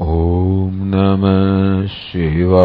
ॐ नमः Shiva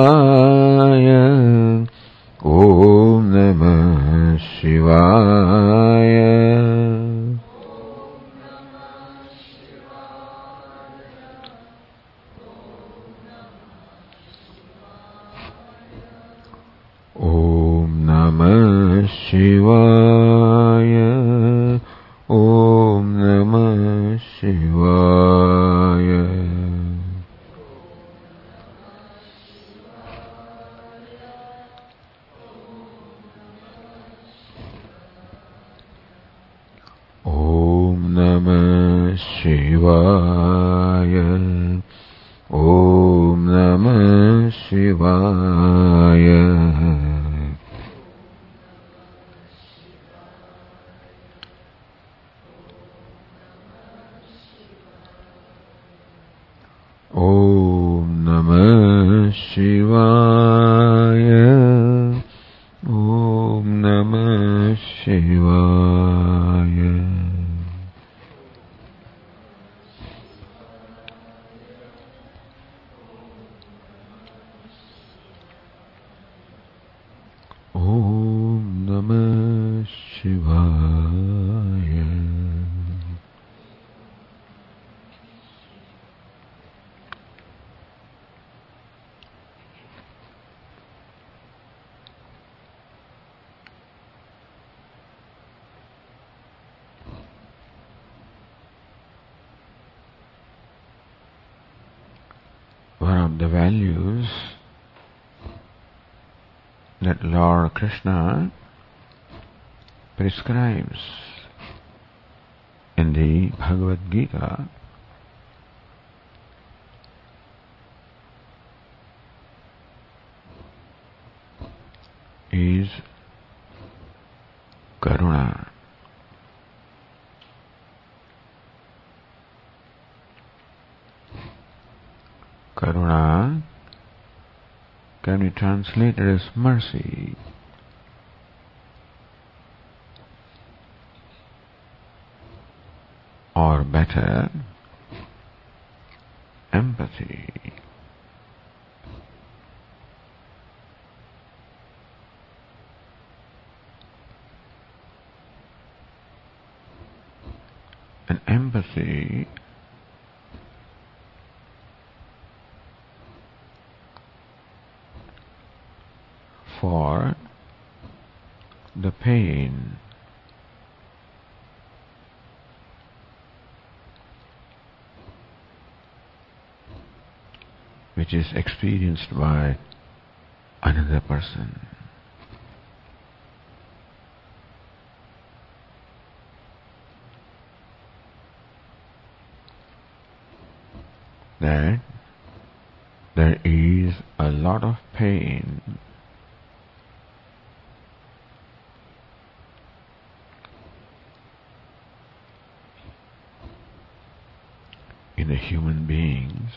Can be translated as mercy. Or better, empathy. And empathy for the pain which experienced by another person. That there is a lot of pain in the human beings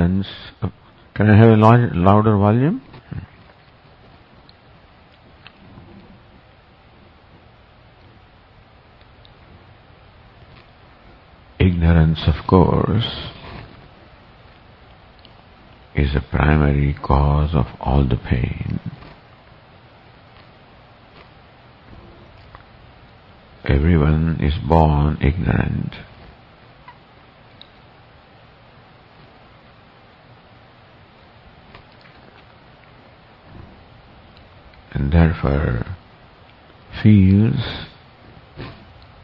ignorance. Can I have a louder volume? Ignorance, of course, is a primary cause of all the pain. Everyone is born ignorant. Therefore feels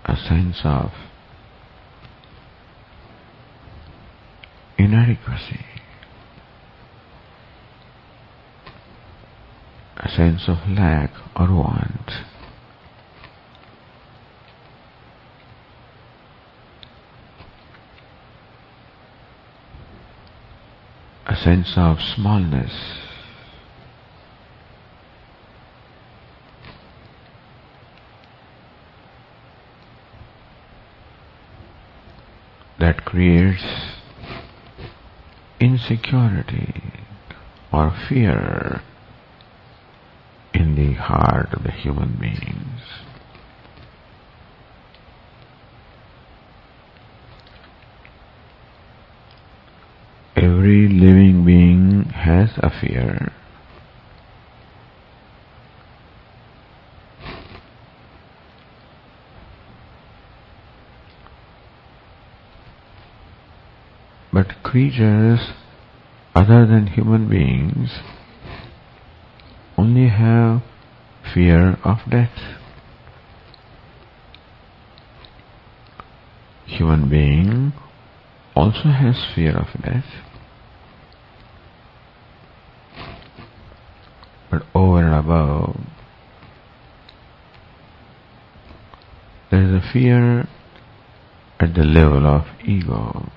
a sense of inadequacy, a sense of lack or want. A sense of smallness. that creates insecurity or fear in the heart of the human beings. Every living being has a fear. But creatures other than human beings only have fear of death. Human being also has fear of death. But over and above, there is a fear at the level of ego.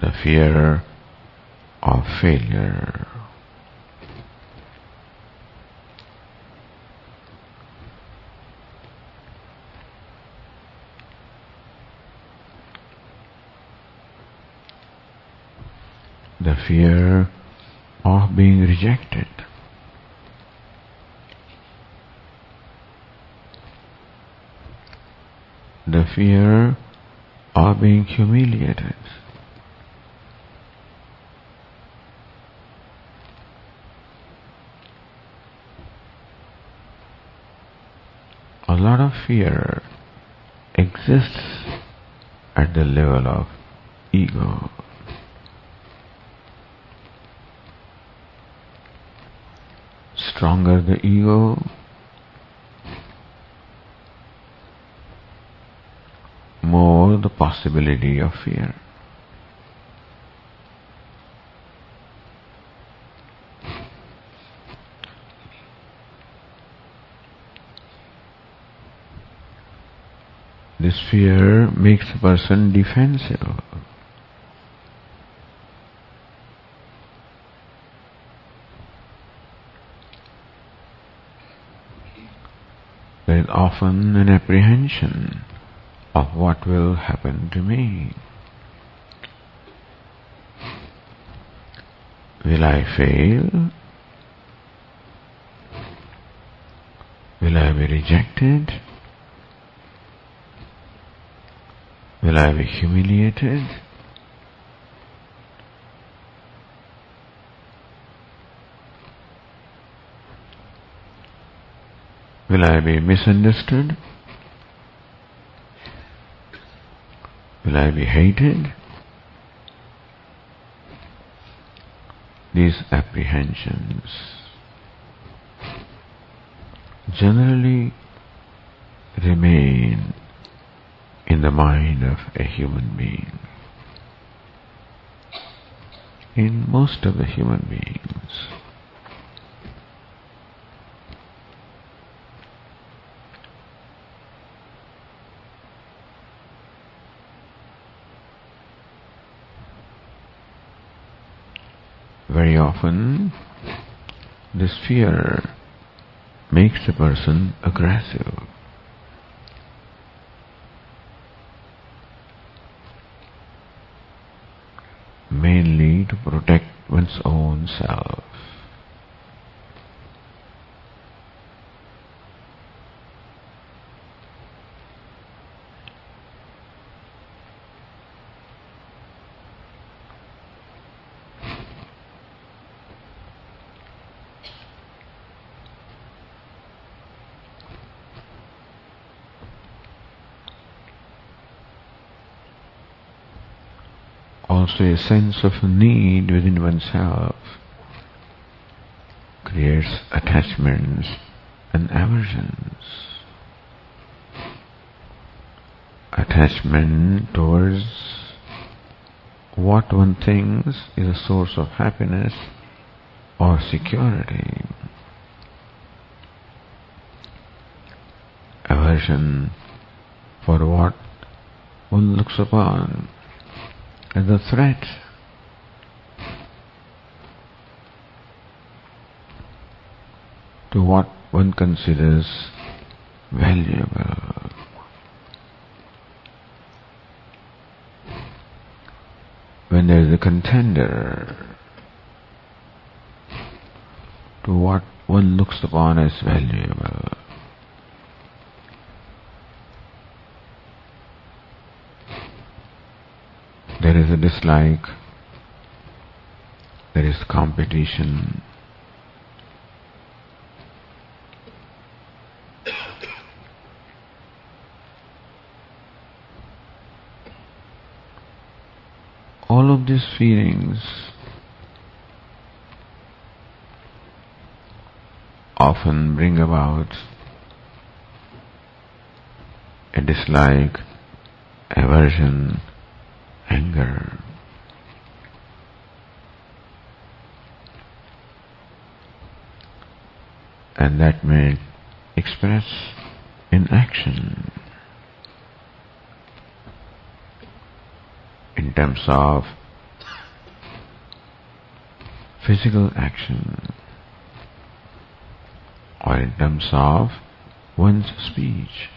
the fear of failure. The fear of being rejected. The fear of being humiliated. a lot of fear exists at the level of ego. Stronger the ego, more the possibility of fear. This fear makes a person defensive. There is often an apprehension of what will happen to me. Will I fail? Will I be rejected? Will I be humiliated? Will I be misunderstood? Will I be hated? These apprehensions generally remain in the mind of a human being. In most of the human beings. Very often, this fear makes a person aggressive. Mainly to protect one's own self. Also a sense of need within oneself creates attachments and aversions. Attachment towards what one thinks is a source of happiness or security. Aversion for what one looks upon as a threat. to what one considers valuable. When there is a contender to what one looks upon as valuable. there is a dislike, there is competition. All of these feelings often bring about a dislike, aversion, anger. And that may express in action. In terms of physical action or in terms of one's speech.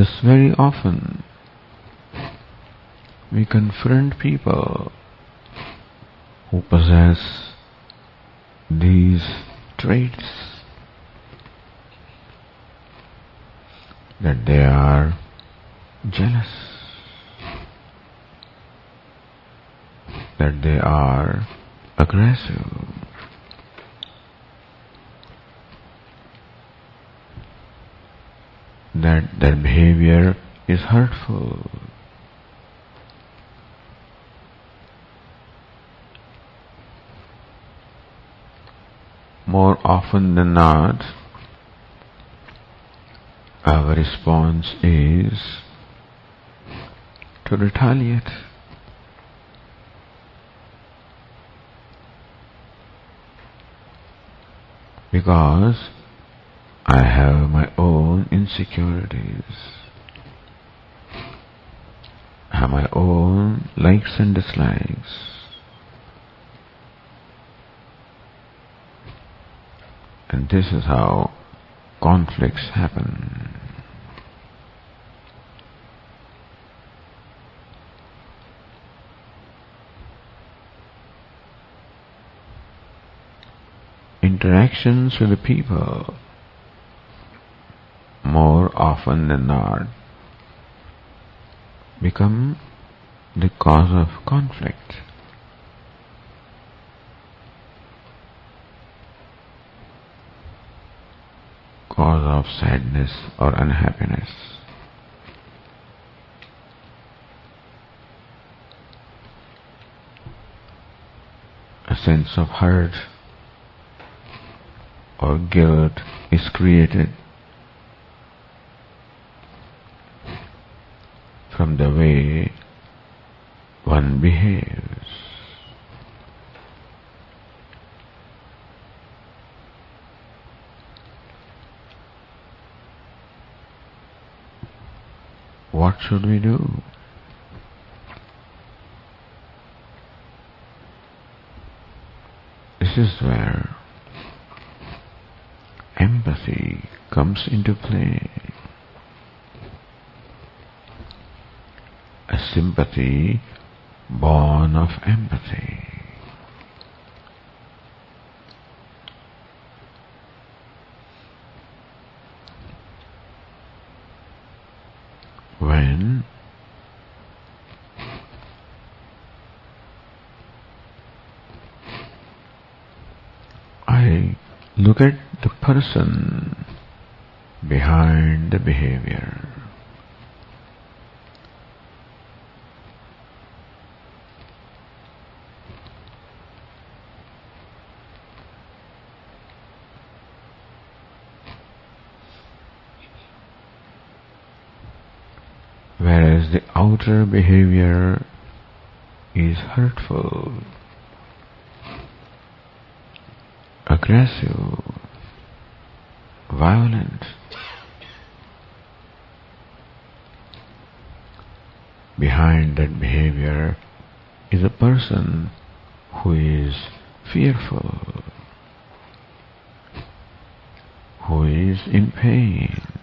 Thus, very often. We confront people who possess these traits that they are jealous, that they are aggressive, that their behavior is hurtful. more often than not, our response is to retaliate. Because I have my own insecurities. I have my own likes and dislikes. And this is how conflicts happen. Interactions with the people more often than not become the cause of conflict. cause of sadness or unhappiness. A sense of hurt or guilt is created from the way one behaves. what should we do? This is where empathy comes into play. A sympathy born of empathy. when I look at the person behind the behavior. Behavior is hurtful, aggressive, violent. Behind that behavior is a person who is fearful, who is in pain,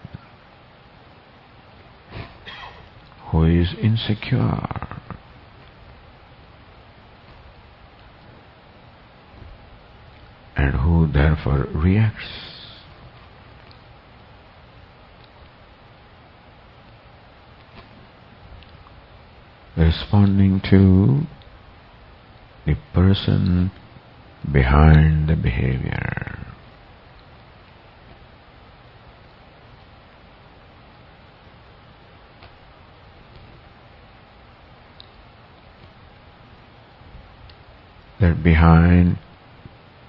is insecure. And who therefore reacts. Responding to the person behind the behavior. That behind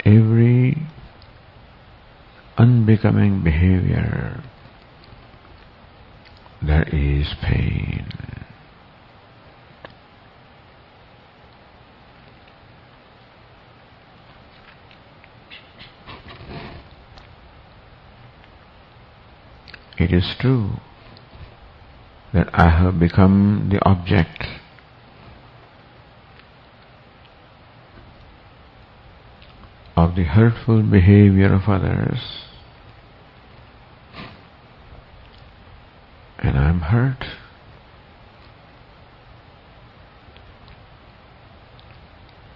every unbecoming behavior there is pain. It is true that I have become the object of the hurtful behavior of others and I'm hurt.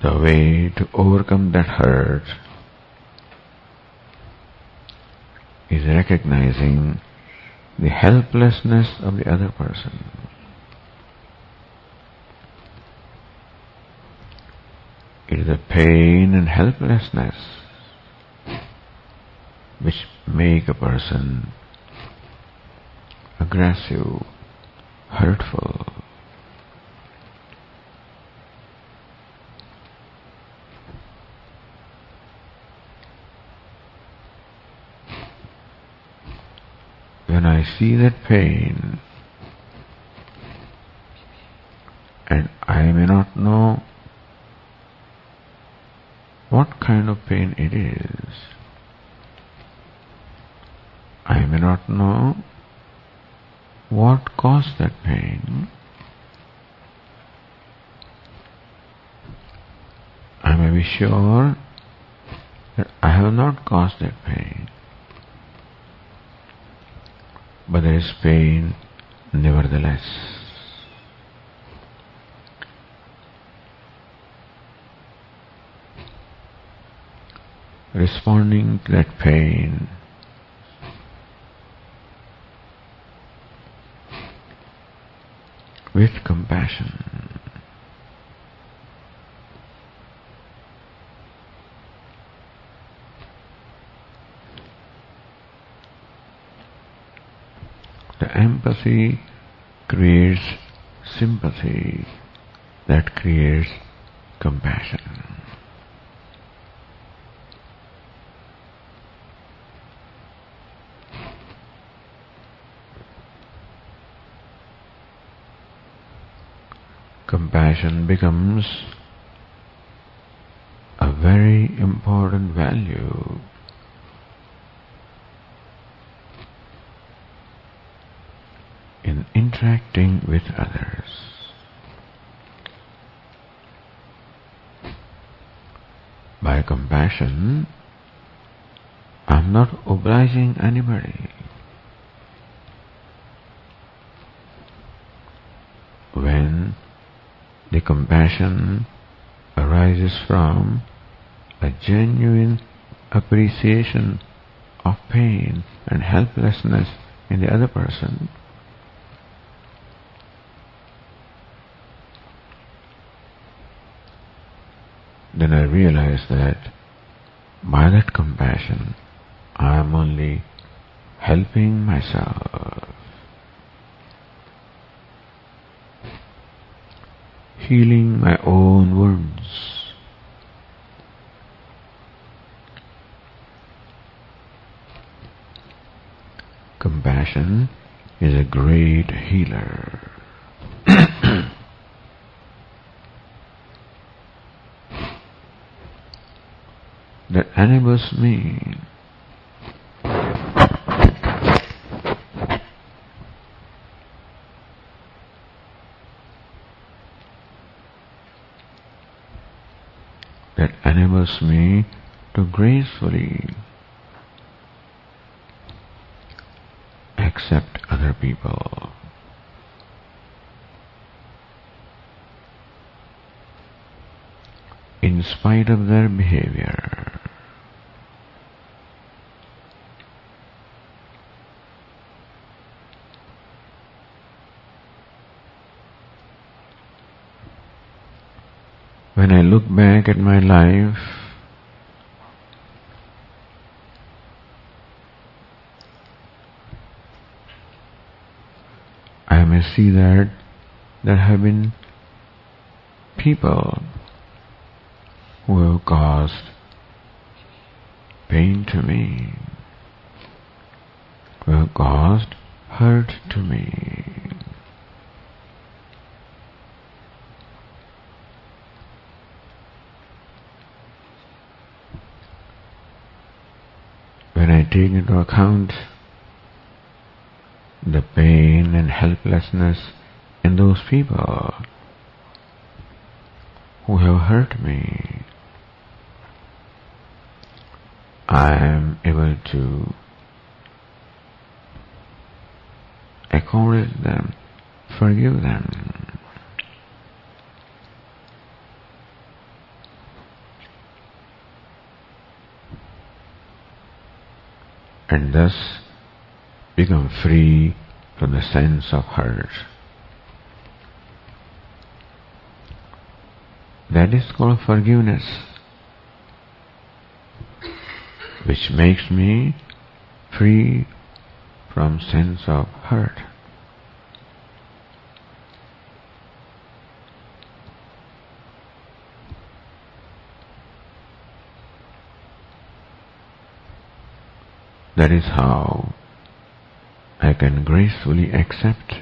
The way to overcome that hurt is recognizing the helplessness of the other person. It is the pain and helplessness which make a person aggressive, hurtful. When I see that pain, and I may not know what kind of pain it is. I may not know what caused that pain. I may be sure that I have not caused that pain. But there is pain nevertheless. Responding to that pain with compassion. The empathy creates sympathy that creates compassion. Compassion becomes a very important value in interacting with others. By compassion, I'm not obliging anybody. When the compassion arises from a genuine appreciation of pain and helplessness in the other person, then I realize that by that compassion, I am only helping myself, healing my own wounds. Compassion is a great healer. that enables me that enables me to gracefully accept other people. In spite of their behavior. When I look back at my life, I may see that there have been people who have caused pain to me, who have caused hurt to me. when I take into account the pain and helplessness in those people who have hurt me, I am able to acknowledge them, forgive them. And thus become free from the sense of hurt. That is called forgiveness, which makes me free from sense of hurt. That is how I can gracefully accept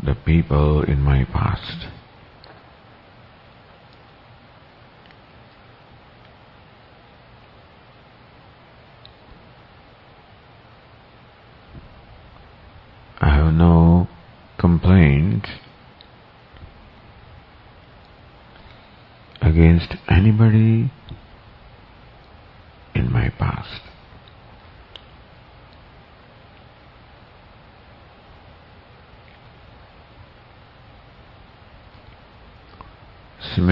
the people in my past. I have no complaint against anybody in my past.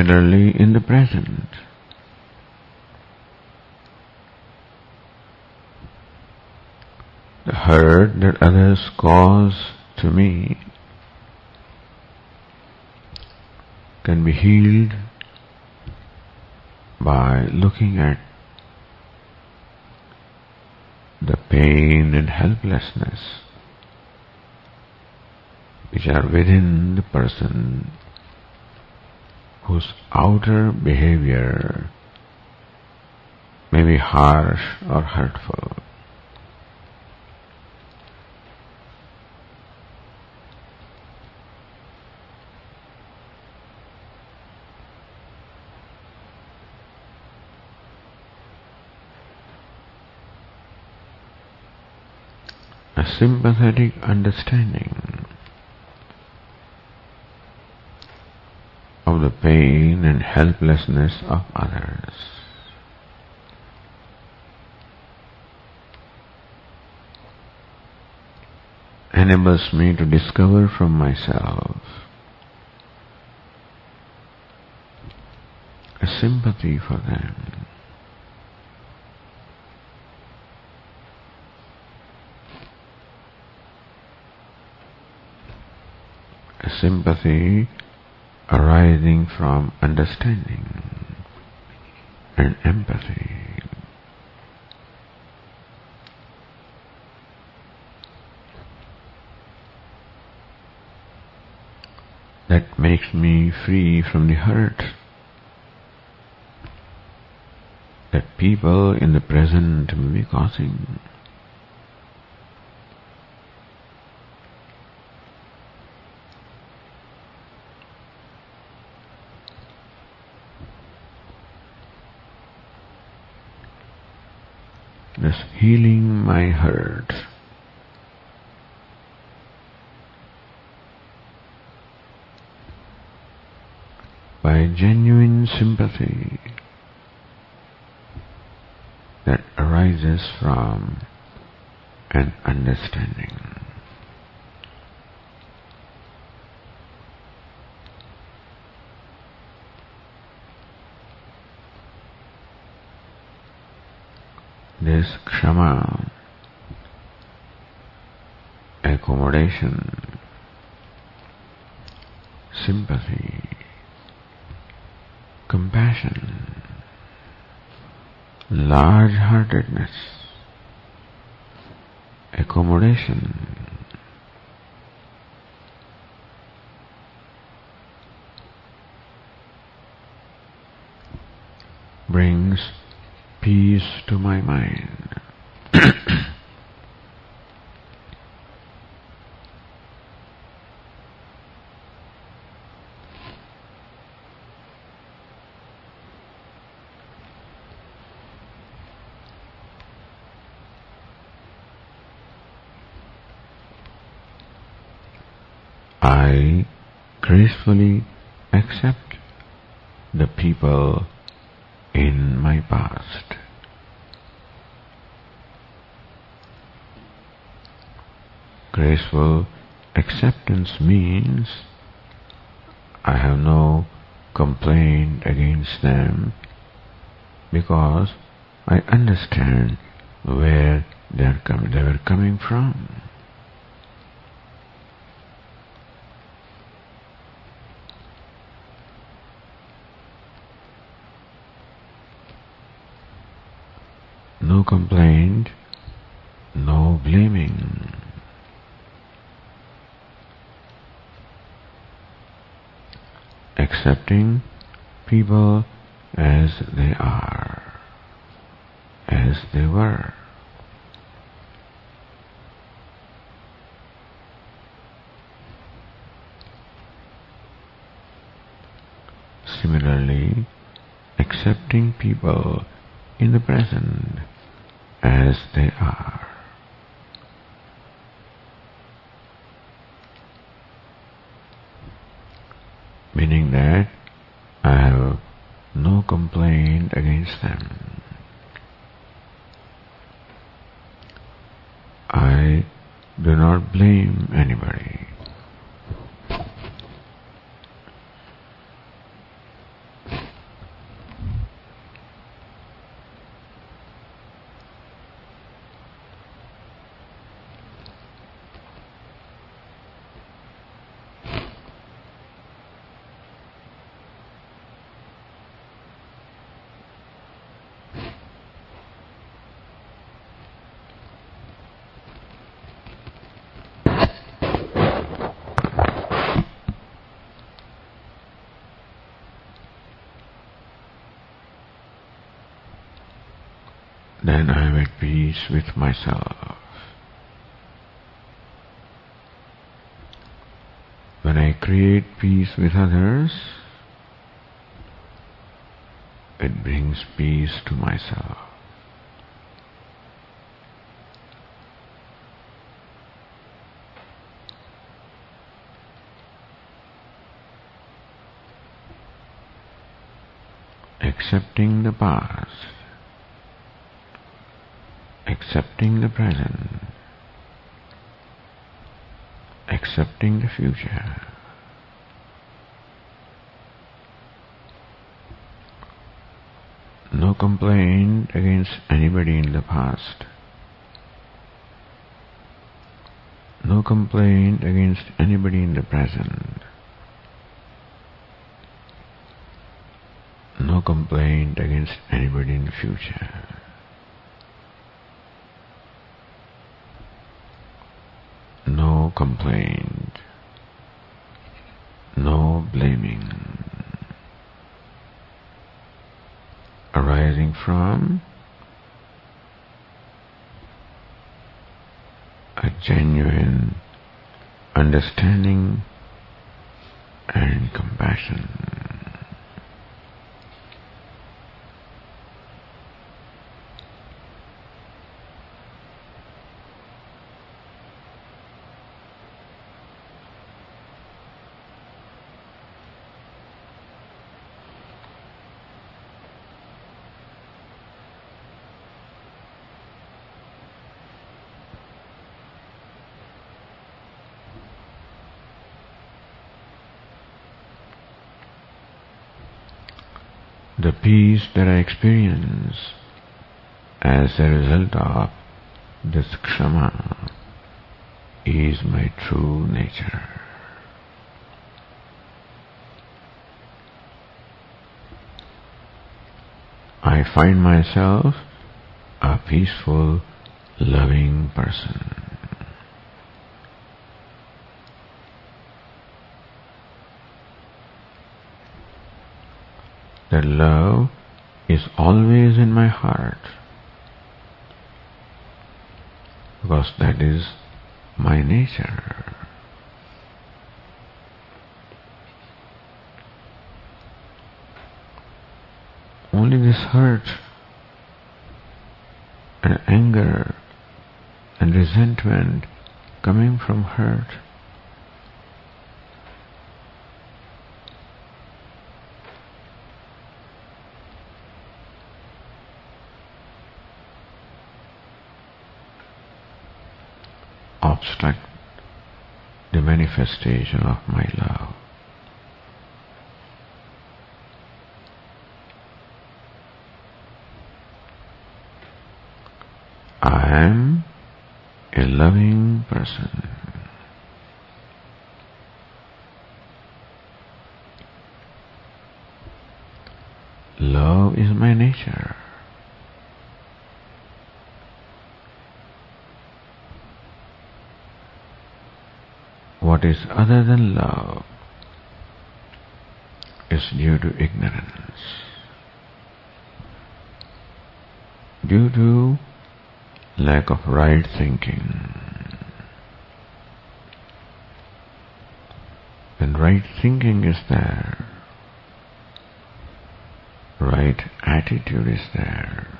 Similarly, in the present, the hurt that others cause to me can be healed by looking at the pain and helplessness which are within the person whose outer behavior may be harsh or hurtful. A sympathetic understanding of the pain and helplessness of others. enables me to discover from myself a sympathy for them. A sympathy arising from understanding and empathy. That makes me free from the hurt that people in the present may be causing. Thus healing my hurt. By genuine sympathy that arises from an understanding. This kshama, accommodation, sympathy, compassion, large-heartedness, accommodation, brings peace to my mind. I gracefully accept the people in my past. Graceful acceptance means I have no complaint against them because I understand where they are coming, they were coming from. no complaint, no blaming. Accepting people as they are, as they were. Similarly, accepting people in the present as they are. Meaning that I have no complaint against them. I do not blame anybody. Then I am at peace with myself. When I create peace with others, it brings peace to myself. Accepting the past accepting the present, accepting the future. No complaint against anybody in the past. No complaint against anybody in the present. No complaint against anybody in the future. Complaint, no blaming, arising from a genuine understanding and compassion. The peace that I experience as a result of this kshama is my true nature. I find myself a peaceful, loving person. That love is always in my heart because that is my nature. Only this hurt and anger and resentment coming from hurt obstruct the manifestation of my love. I am a loving person. Love is my nature. What is other than love is due to ignorance, due to lack of right thinking. When right thinking is there, right attitude is there,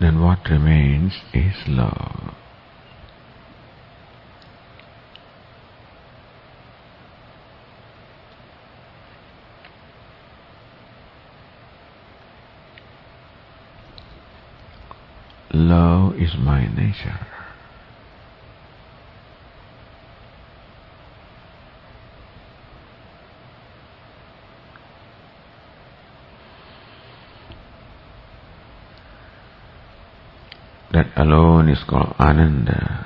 then what remains is love. Love is my nature. That alone is called Ananda.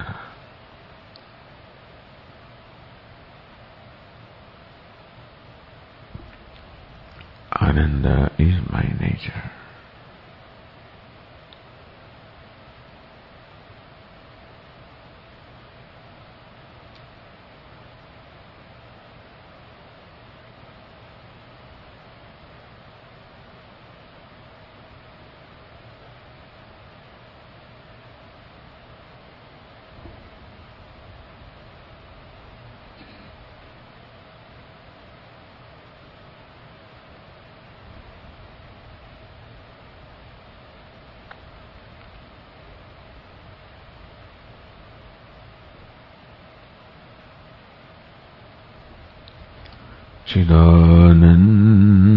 지나는